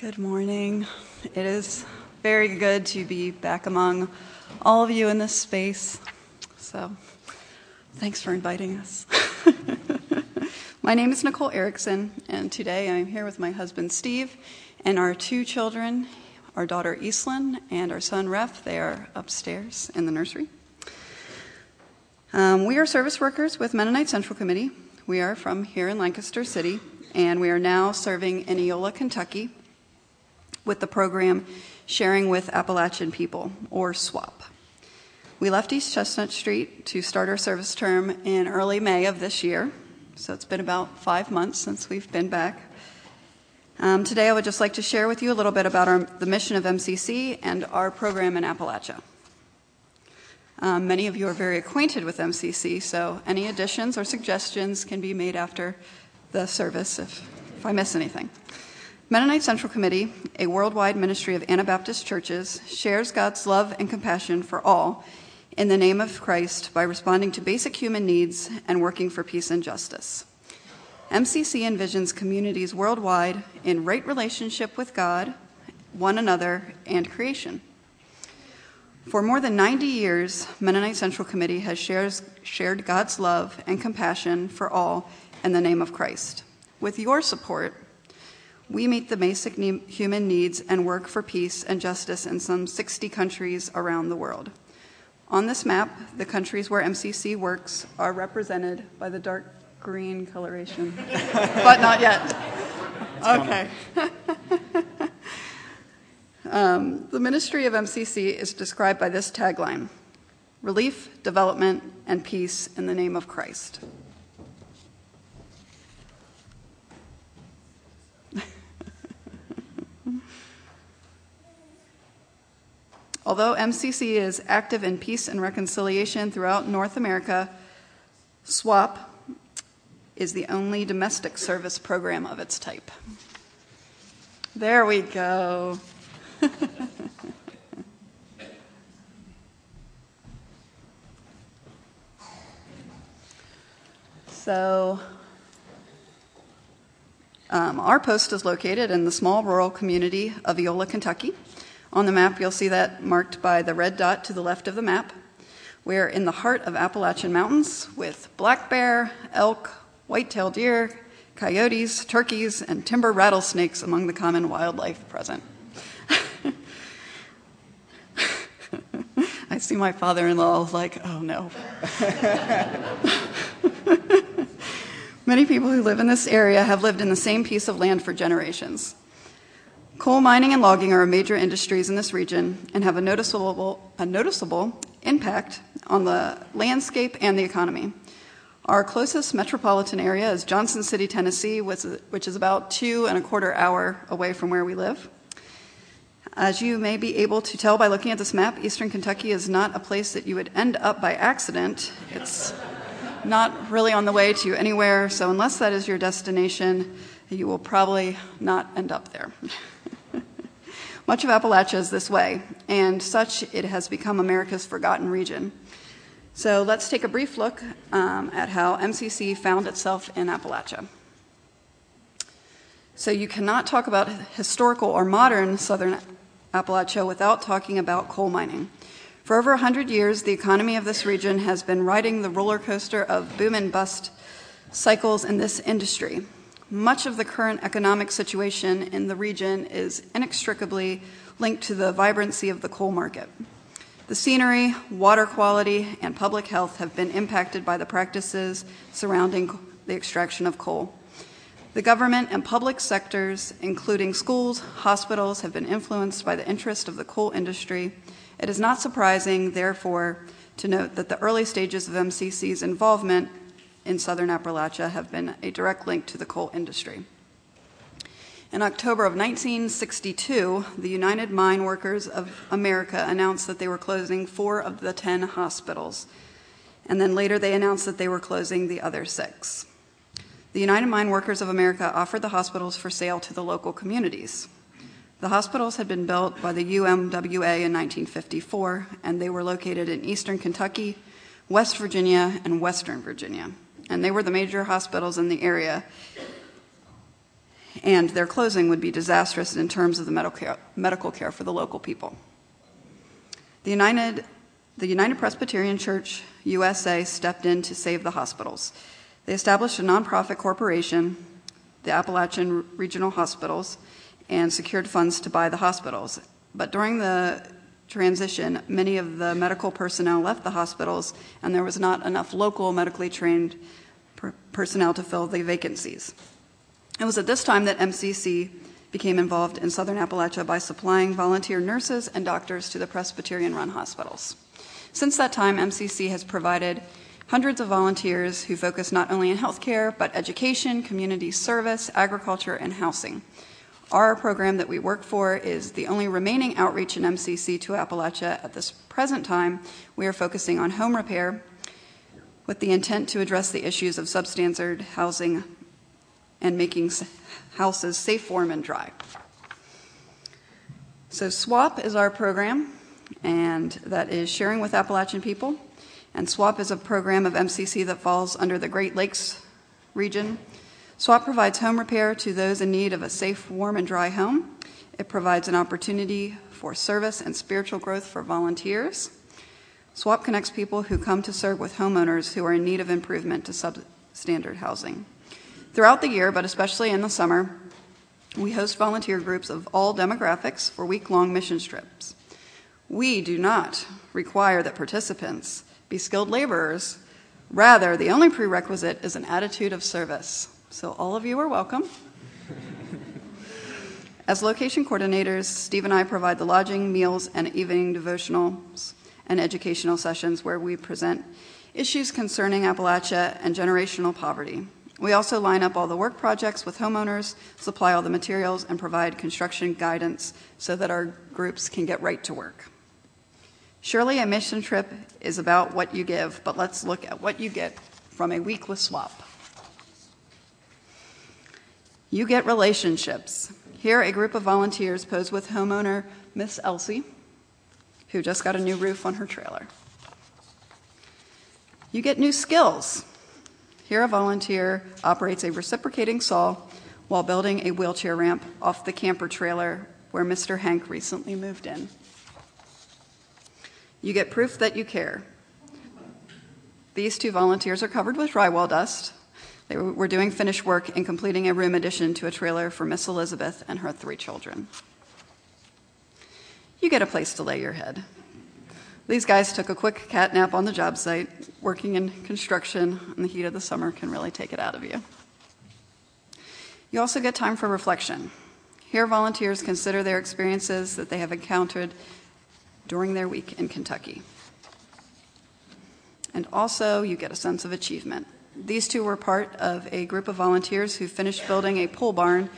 Good morning. It is very good to be back among all of you in this space. So, thanks for inviting us. my name is Nicole Erickson, and today I'm here with my husband Steve and our two children, our daughter Eastlyn and our son Ref. They are upstairs in the nursery. Um, we are service workers with Mennonite Central Committee. We are from here in Lancaster City, and we are now serving in Eolia, Kentucky, with the program Sharing with Appalachian People, or SWAP. We left East Chestnut Street to start our service term in early May of this year, so it's been about five months since we've been back. Um, today, I would just like to share with you a little bit about our, the mission of MCC and our program in Appalachia. Um, many of you are very acquainted with MCC, so any additions or suggestions can be made after the service if, if I miss anything. Mennonite Central Committee, a worldwide ministry of Anabaptist churches, shares God's love and compassion for all in the name of Christ by responding to basic human needs and working for peace and justice. MCC envisions communities worldwide in right relationship with God, one another, and creation. For more than 90 years, Mennonite Central Committee has shares, shared God's love and compassion for all in the name of Christ. With your support, we meet the basic ne- human needs and work for peace and justice in some 60 countries around the world. On this map, the countries where MCC works are represented by the dark green coloration, but not yet. Okay. um, the ministry of MCC is described by this tagline relief, development, and peace in the name of Christ. Although MCC is active in peace and reconciliation throughout North America, SWAP is the only domestic service program of its type. There we go. so, um, our post is located in the small rural community of Eolia, Kentucky. On the map, you'll see that marked by the red dot to the left of the map. We're in the heart of Appalachian Mountains with black bear, elk, white-tailed deer, coyotes, turkeys, and timber rattlesnakes among the common wildlife present. I see my father in law like, oh no. Many people who live in this area have lived in the same piece of land for generations. Coal mining and logging are major industries in this region and have a noticeable, a noticeable impact on the landscape and the economy. Our closest metropolitan area is Johnson City, Tennessee, which is about two and a quarter hour away from where we live. As you may be able to tell by looking at this map, Eastern Kentucky is not a place that you would end up by accident. It's not really on the way to anywhere, so unless that is your destination, you will probably not end up there. Much of Appalachia is this way, and such it has become America's forgotten region. So let's take a brief look um, at how MCC found itself in Appalachia. So you cannot talk about historical or modern southern Appalachia without talking about coal mining. For over 100 years, the economy of this region has been riding the roller coaster of boom and bust cycles in this industry. Much of the current economic situation in the region is inextricably linked to the vibrancy of the coal market. The scenery, water quality, and public health have been impacted by the practices surrounding the extraction of coal. The government and public sectors, including schools, hospitals, have been influenced by the interest of the coal industry. It is not surprising, therefore, to note that the early stages of MCC's involvement in southern Appalachia have been a direct link to the coal industry. In October of 1962, the United Mine Workers of America announced that they were closing four of the 10 hospitals. And then later they announced that they were closing the other six. The United Mine Workers of America offered the hospitals for sale to the local communities. The hospitals had been built by the UMWA in 1954, and they were located in eastern Kentucky, West Virginia, and western Virginia and they were the major hospitals in the area. and their closing would be disastrous in terms of the medical care, medical care for the local people. The United, the United Presbyterian Church USA stepped in to save the hospitals. They established a nonprofit corporation, the Appalachian Regional Hospitals, and secured funds to buy the hospitals. But during the transition, many of the medical personnel left the hospitals, and there was not enough local medically trained per- personnel to fill the vacancies. It was at this time that MCC became involved in southern Appalachia by supplying volunteer nurses and doctors to the Presbyterian run hospitals. Since that time, MCC has provided hundreds of volunteers who focus not only on healthcare, but education, community service, agriculture, and housing. Our program that we work for is the only remaining outreach in MCC to Appalachia at this present time. We are focusing on home repair with the intent to address the issues of substandard housing and making houses safe, warm, and dry. So, SWAP is our program, and that is Sharing with Appalachian People. And SWAP is a program of MCC that falls under the Great Lakes region. SWAP provides home repair to those in need of a safe, warm, and dry home. It provides an opportunity for service and spiritual growth for volunteers. SWAP connects people who come to serve with homeowners who are in need of improvement to substandard housing. Throughout the year, but especially in the summer, we host volunteer groups of all demographics for week long mission trips. We do not require that participants be skilled laborers. Rather, the only prerequisite is an attitude of service. So, all of you are welcome. As location coordinators, Steve and I provide the lodging, meals, and evening devotionals and educational sessions where we present issues concerning Appalachia and generational poverty. We also line up all the work projects with homeowners, supply all the materials, and provide construction guidance so that our groups can get right to work. Surely a mission trip is about what you give, but let's look at what you get from a week with SWAP. You get relationships. Here, a group of volunteers pose with homeowner Miss Elsie, who just got a new roof on her trailer. You get new skills. Here, a volunteer operates a reciprocating saw while building a wheelchair ramp off the camper trailer where Mr. Hank recently moved in. You get proof that you care. These two volunteers are covered with drywall dust. They were doing finished work and completing a room addition to a trailer for Miss Elizabeth and her three children. You get a place to lay your head. These guys took a quick cat nap on the job site. Working in construction in the heat of the summer can really take it out of you. You also get time for reflection. Here, volunteers consider their experiences that they have encountered during their week in Kentucky. And also, you get a sense of achievement. These two were part of a group of volunteers who finished building a pole barn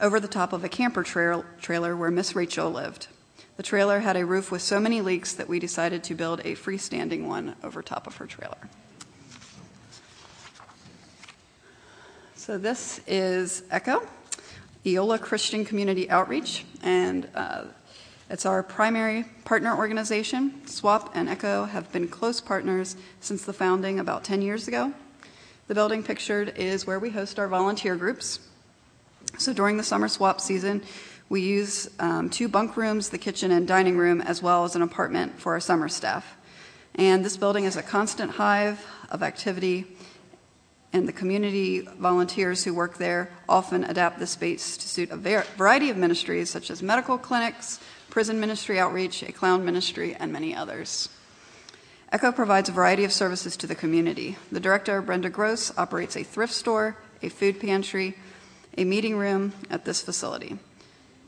over the top of a camper tra- trailer where Miss Rachel lived. The trailer had a roof with so many leaks that we decided to build a freestanding one over top of her trailer. So, this is ECHO, Eolia Christian Community Outreach, and uh, it's our primary partner organization. SWAP and ECHO have been close partners since the founding about 10 years ago. The building pictured is where we host our volunteer groups. So, during the summer swap season, we use um, two bunk rooms, the kitchen and dining room, as well as an apartment for our summer staff. And this building is a constant hive of activity, and the community volunteers who work there often adapt the space to suit a variety of ministries, such as medical clinics, prison ministry outreach, a clown ministry, and many others. ECHO provides a variety of services to the community. The director, Brenda Gross, operates a thrift store, a food pantry, a meeting room at this facility.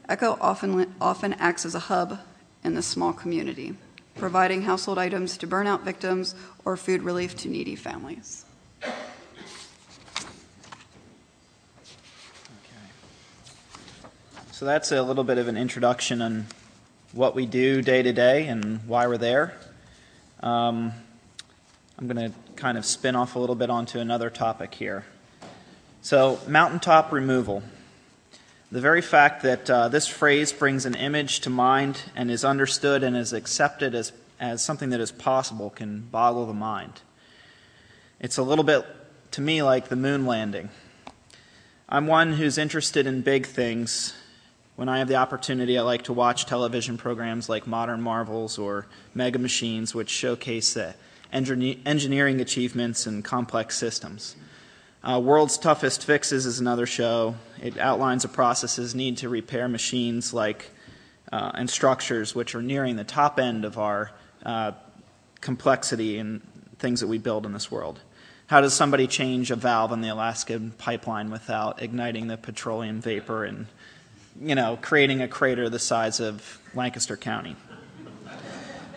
ECHO often, often acts as a hub in this small community, providing household items to burnout victims or food relief to needy families. So that's a little bit of an introduction on what we do day to day and why we're there. Um, I'm going to kind of spin off a little bit onto another topic here. So, mountaintop removal. The very fact that uh, this phrase brings an image to mind and is understood and is accepted as, as something that is possible can boggle the mind. It's a little bit, to me, like the moon landing. I'm one who's interested in big things. When I have the opportunity, I like to watch television programs like Modern Marvels or Mega Machines, which showcase the engineering achievements and complex systems. Uh, World's Toughest Fixes is another show. It outlines the processes needed to repair machines like uh, and structures which are nearing the top end of our uh, complexity and things that we build in this world. How does somebody change a valve in the Alaskan pipeline without igniting the petroleum vapor and, you know, creating a crater the size of Lancaster County?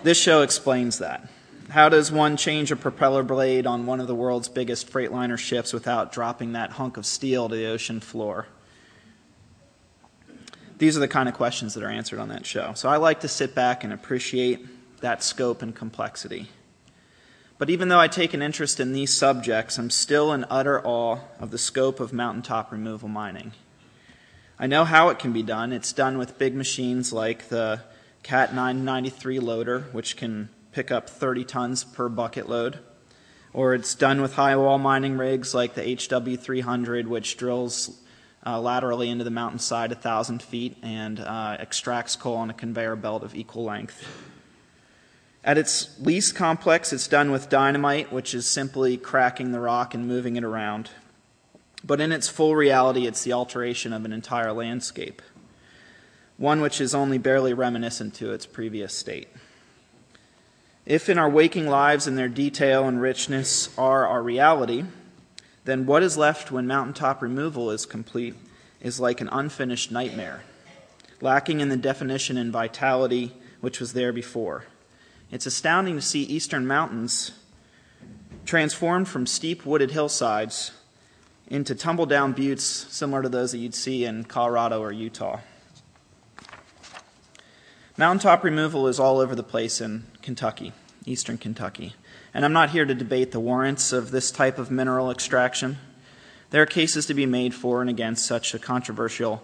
This show explains that. How does one change a propeller blade on one of the world's biggest freightliner ships without dropping that hunk of steel to the ocean floor? These are the kind of questions that are answered on that show. So I like to sit back and appreciate that scope and complexity. But even though I take an interest in these subjects, I'm still in utter awe of the scope of mountaintop removal mining. I know how it can be done. It's done with big machines like the CAT 993 loader, which can pick up 30 tons per bucket load. Or it's done with high wall mining rigs like the HW300, which drills uh, laterally into the mountainside 1,000 feet and uh, extracts coal on a conveyor belt of equal length. At its least complex, it's done with dynamite, which is simply cracking the rock and moving it around. But in its full reality, it's the alteration of an entire landscape, one which is only barely reminiscent to its previous state. If in our waking lives and their detail and richness are our reality, then what is left when mountaintop removal is complete is like an unfinished nightmare, lacking in the definition and vitality which was there before. It's astounding to see eastern mountains transformed from steep wooded hillsides into tumble down buttes similar to those that you'd see in Colorado or Utah. Mountaintop removal is all over the place in Kentucky, eastern Kentucky. And I'm not here to debate the warrants of this type of mineral extraction. There are cases to be made for and against such a controversial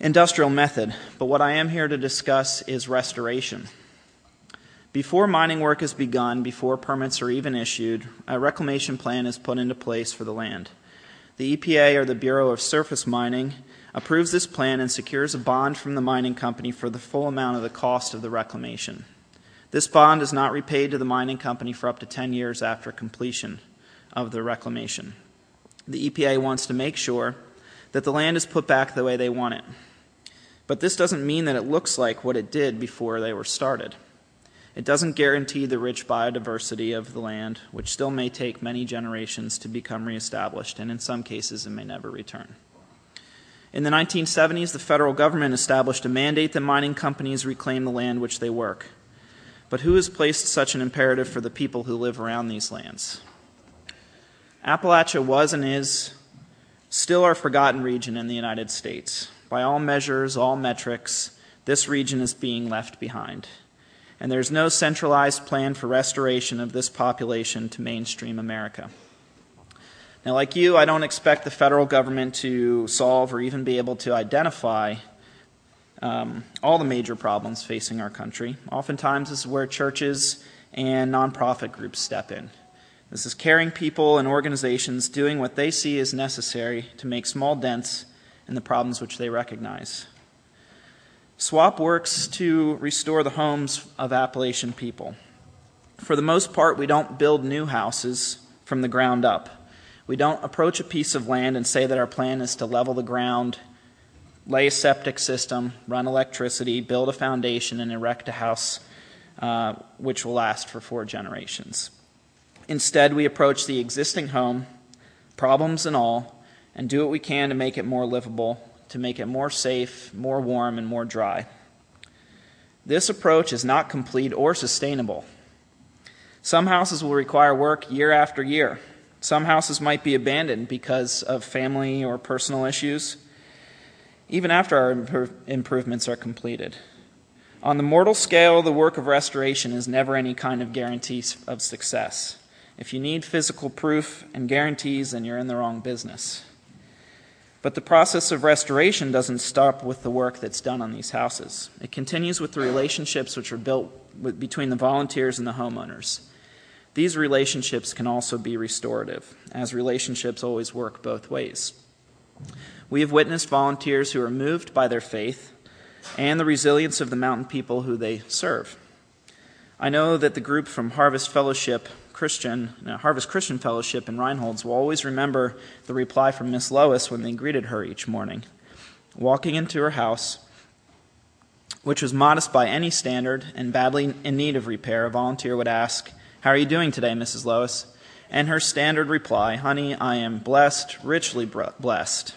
industrial method, but what I am here to discuss is restoration. Before mining work is begun, before permits are even issued, a reclamation plan is put into place for the land. The EPA, or the Bureau of Surface Mining, approves this plan and secures a bond from the mining company for the full amount of the cost of the reclamation. This bond is not repaid to the mining company for up to 10 years after completion of the reclamation. The EPA wants to make sure that the land is put back the way they want it. But this doesn't mean that it looks like what it did before they were started. It doesn't guarantee the rich biodiversity of the land, which still may take many generations to become reestablished, and in some cases it may never return. In the 1970s, the federal government established a mandate that mining companies reclaim the land which they work. But who has placed such an imperative for the people who live around these lands? Appalachia was and is still our forgotten region in the United States. By all measures, all metrics, this region is being left behind. And there's no centralized plan for restoration of this population to mainstream America. Now, like you, I don't expect the federal government to solve or even be able to identify um, all the major problems facing our country. Oftentimes, this is where churches and nonprofit groups step in. This is caring people and organizations doing what they see as necessary to make small dents in the problems which they recognize. SWAP works to restore the homes of Appalachian people. For the most part, we don't build new houses from the ground up. We don't approach a piece of land and say that our plan is to level the ground lay a septic system, run electricity, build a foundation, and erect a house uh, which will last for four generations. Instead, we approach the existing home, problems and all, and do what we can to make it more livable, to make it more safe, more warm, and more dry. This approach is not complete or sustainable. Some houses will require work year after year. Some houses might be abandoned because of family or personal issues even after our improve- improvements are completed. On the mortal scale, the work of restoration is never any kind of guarantee of success. If you need physical proof and guarantees, then you're in the wrong business. But the process of restoration doesn't stop with the work that's done on these houses. It continues with the relationships which are built with, between the volunteers and the homeowners. These relationships can also be restorative, as relationships always work both ways. We have witnessed volunteers who are moved by their faith and the resilience of the mountain people who they serve. I know that the group from Harvest Fellowship Christian, uh, Harvest Christian Fellowship in Reinholds will always remember the reply from Miss Lois when they greeted her each morning. Walking into her house, which was modest by any standard and badly in need of repair, a volunteer would ask, How are you doing today, Mrs. Lois? And her standard reply, Honey, I am blessed, richly blessed.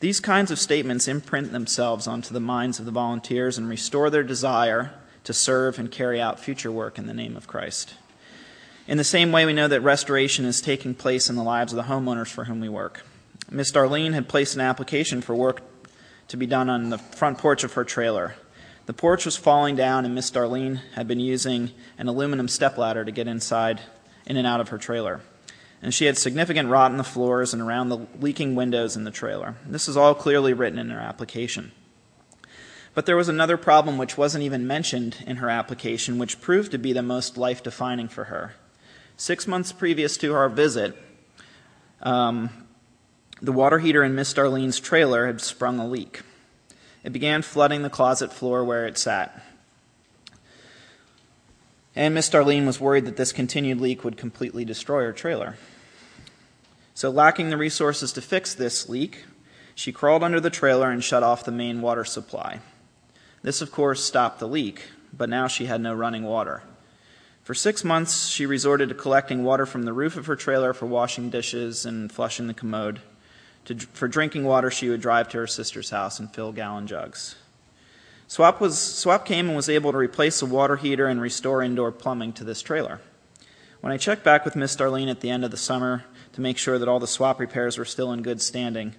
These kinds of statements imprint themselves onto the minds of the volunteers and restore their desire to serve and carry out future work in the name of Christ. In the same way, we know that restoration is taking place in the lives of the homeowners for whom we work. Miss Darlene had placed an application for work to be done on the front porch of her trailer. The porch was falling down, and Miss Darlene had been using an aluminum stepladder to get inside, in and out of her trailer. And she had significant rot in the floors and around the leaking windows in the trailer. This is all clearly written in her application. But there was another problem which wasn't even mentioned in her application, which proved to be the most life defining for her. Six months previous to our visit, um, the water heater in Miss Darlene's trailer had sprung a leak. It began flooding the closet floor where it sat. And Miss Darlene was worried that this continued leak would completely destroy her trailer. So, lacking the resources to fix this leak, she crawled under the trailer and shut off the main water supply. This, of course, stopped the leak, but now she had no running water. For six months, she resorted to collecting water from the roof of her trailer for washing dishes and flushing the commode. To, for drinking water, she would drive to her sister's house and fill gallon jugs. Swap, was, Swap came and was able to replace the water heater and restore indoor plumbing to this trailer. When I checked back with Miss Darlene at the end of the summer to make sure that all the swap repairs were still in good standing,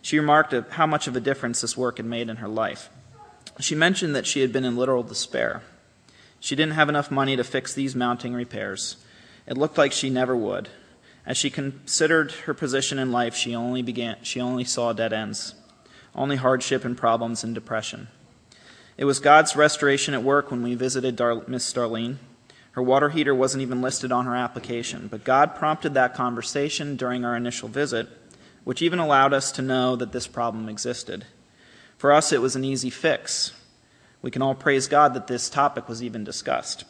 she remarked how much of a difference this work had made in her life. She mentioned that she had been in literal despair. She didn't have enough money to fix these mounting repairs. It looked like she never would. As she considered her position in life, she only began she only saw dead ends, only hardship and problems and depression. It was God's restoration at work when we visited Dar- Miss Darlene. Her water heater wasn't even listed on her application, but God prompted that conversation during our initial visit, which even allowed us to know that this problem existed. For us, it was an easy fix. We can all praise God that this topic was even discussed.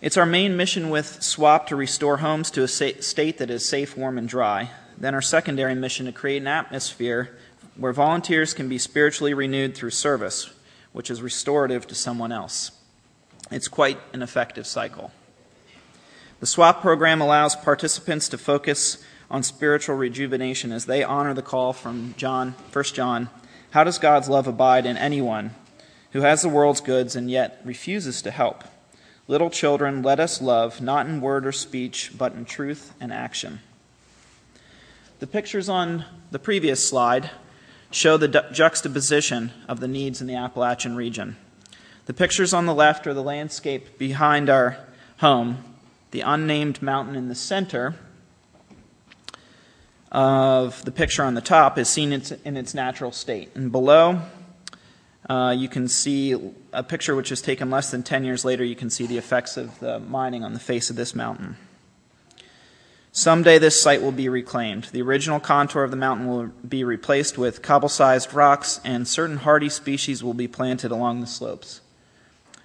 It's our main mission with SWAP to restore homes to a state that is safe, warm, and dry. Then our secondary mission to create an atmosphere where volunteers can be spiritually renewed through service, which is restorative to someone else. It's quite an effective cycle. The SWAP program allows participants to focus on spiritual rejuvenation as they honor the call from John, 1 John. How does God's love abide in anyone who has the world's goods and yet refuses to help? Little children, let us love, not in word or speech, but in truth and action. The pictures on the previous slide show the juxtaposition of the needs in the Appalachian region. The pictures on the left are the landscape behind our home, the unnamed mountain in the center of the picture on the top is seen in its natural state. And below, uh, you can see a picture which was taken less than 10 years later. You can see the effects of the mining on the face of this mountain. Someday this site will be reclaimed. The original contour of the mountain will be replaced with cobble sized rocks, and certain hardy species will be planted along the slopes.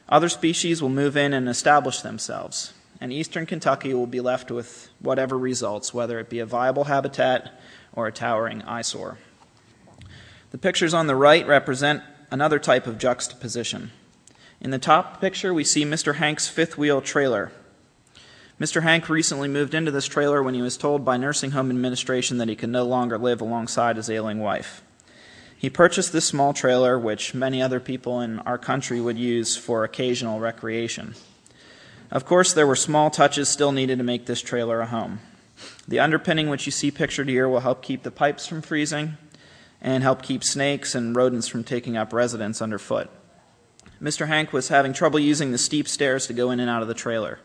Other species will move in and establish themselves and eastern Kentucky will be left with whatever results, whether it be a viable habitat or a towering eyesore. The pictures on the right represent another type of juxtaposition. In the top picture, we see Mr. Hank's fifth wheel trailer. Mr. Hank recently moved into this trailer when he was told by nursing home administration that he could no longer live alongside his ailing wife. He purchased this small trailer, which many other people in our country would use for occasional recreation. Of course, there were small touches still needed to make this trailer a home. The underpinning, which you see pictured here, will help keep the pipes from freezing and help keep snakes and rodents from taking up residence underfoot. Mr. Hank was having trouble using the steep stairs to go in and out of the trailer.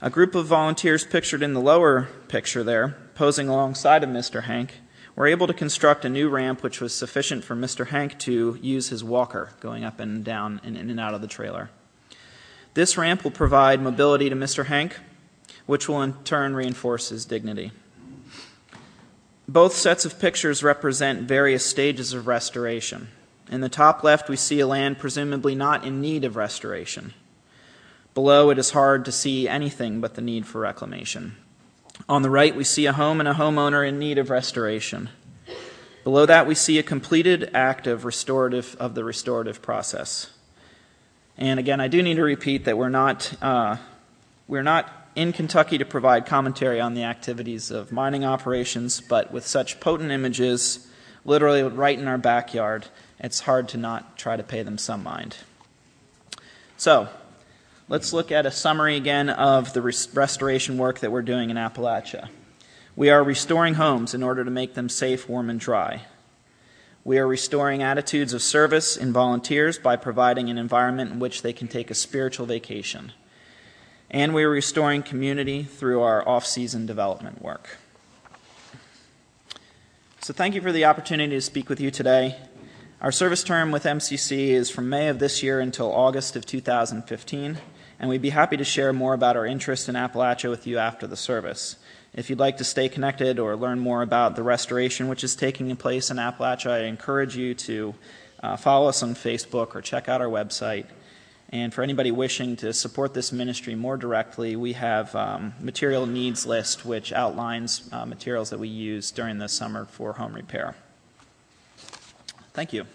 A group of volunteers pictured in the lower picture there, posing alongside of Mr. Hank, were able to construct a new ramp which was sufficient for Mr. Hank to use his walker going up and down and in and out of the trailer. This ramp will provide mobility to Mr. Hank, which will in turn reinforce his dignity. both sets of pictures represent various stages of restoration. In the top left, we see a land presumably not in need of restoration. Below, it is hard to see anything but the need for reclamation. On the right, we see a home and a homeowner in need of restoration. Below that, we see a completed act of restorative of the restorative process. And again, I do need to repeat that we're not uh, we're not in Kentucky to provide commentary on the activities of mining operations, but with such potent images, literally right in our backyard, it's hard to not try to pay them some mind. So, let's look at a summary again of the res- restoration work that we're doing in Appalachia. We are restoring homes in order to make them safe, warm, and dry. We are restoring attitudes of service in volunteers by providing an environment in which they can take a spiritual vacation and we are restoring community through our off season development work. So, thank you for the opportunity to speak with you today. Our service term with MCC is from May of this year until August of 2015, and we'd be happy to share more about our interest in Appalachia with you after the service. If you'd like to stay connected or learn more about the restoration which is taking place in Appalachia, I encourage you to uh, follow us on Facebook or check out our website. And for anybody wishing to support this ministry more directly, we have um, material needs list which outlines uh, materials that we use during the summer for home repair. Thank you.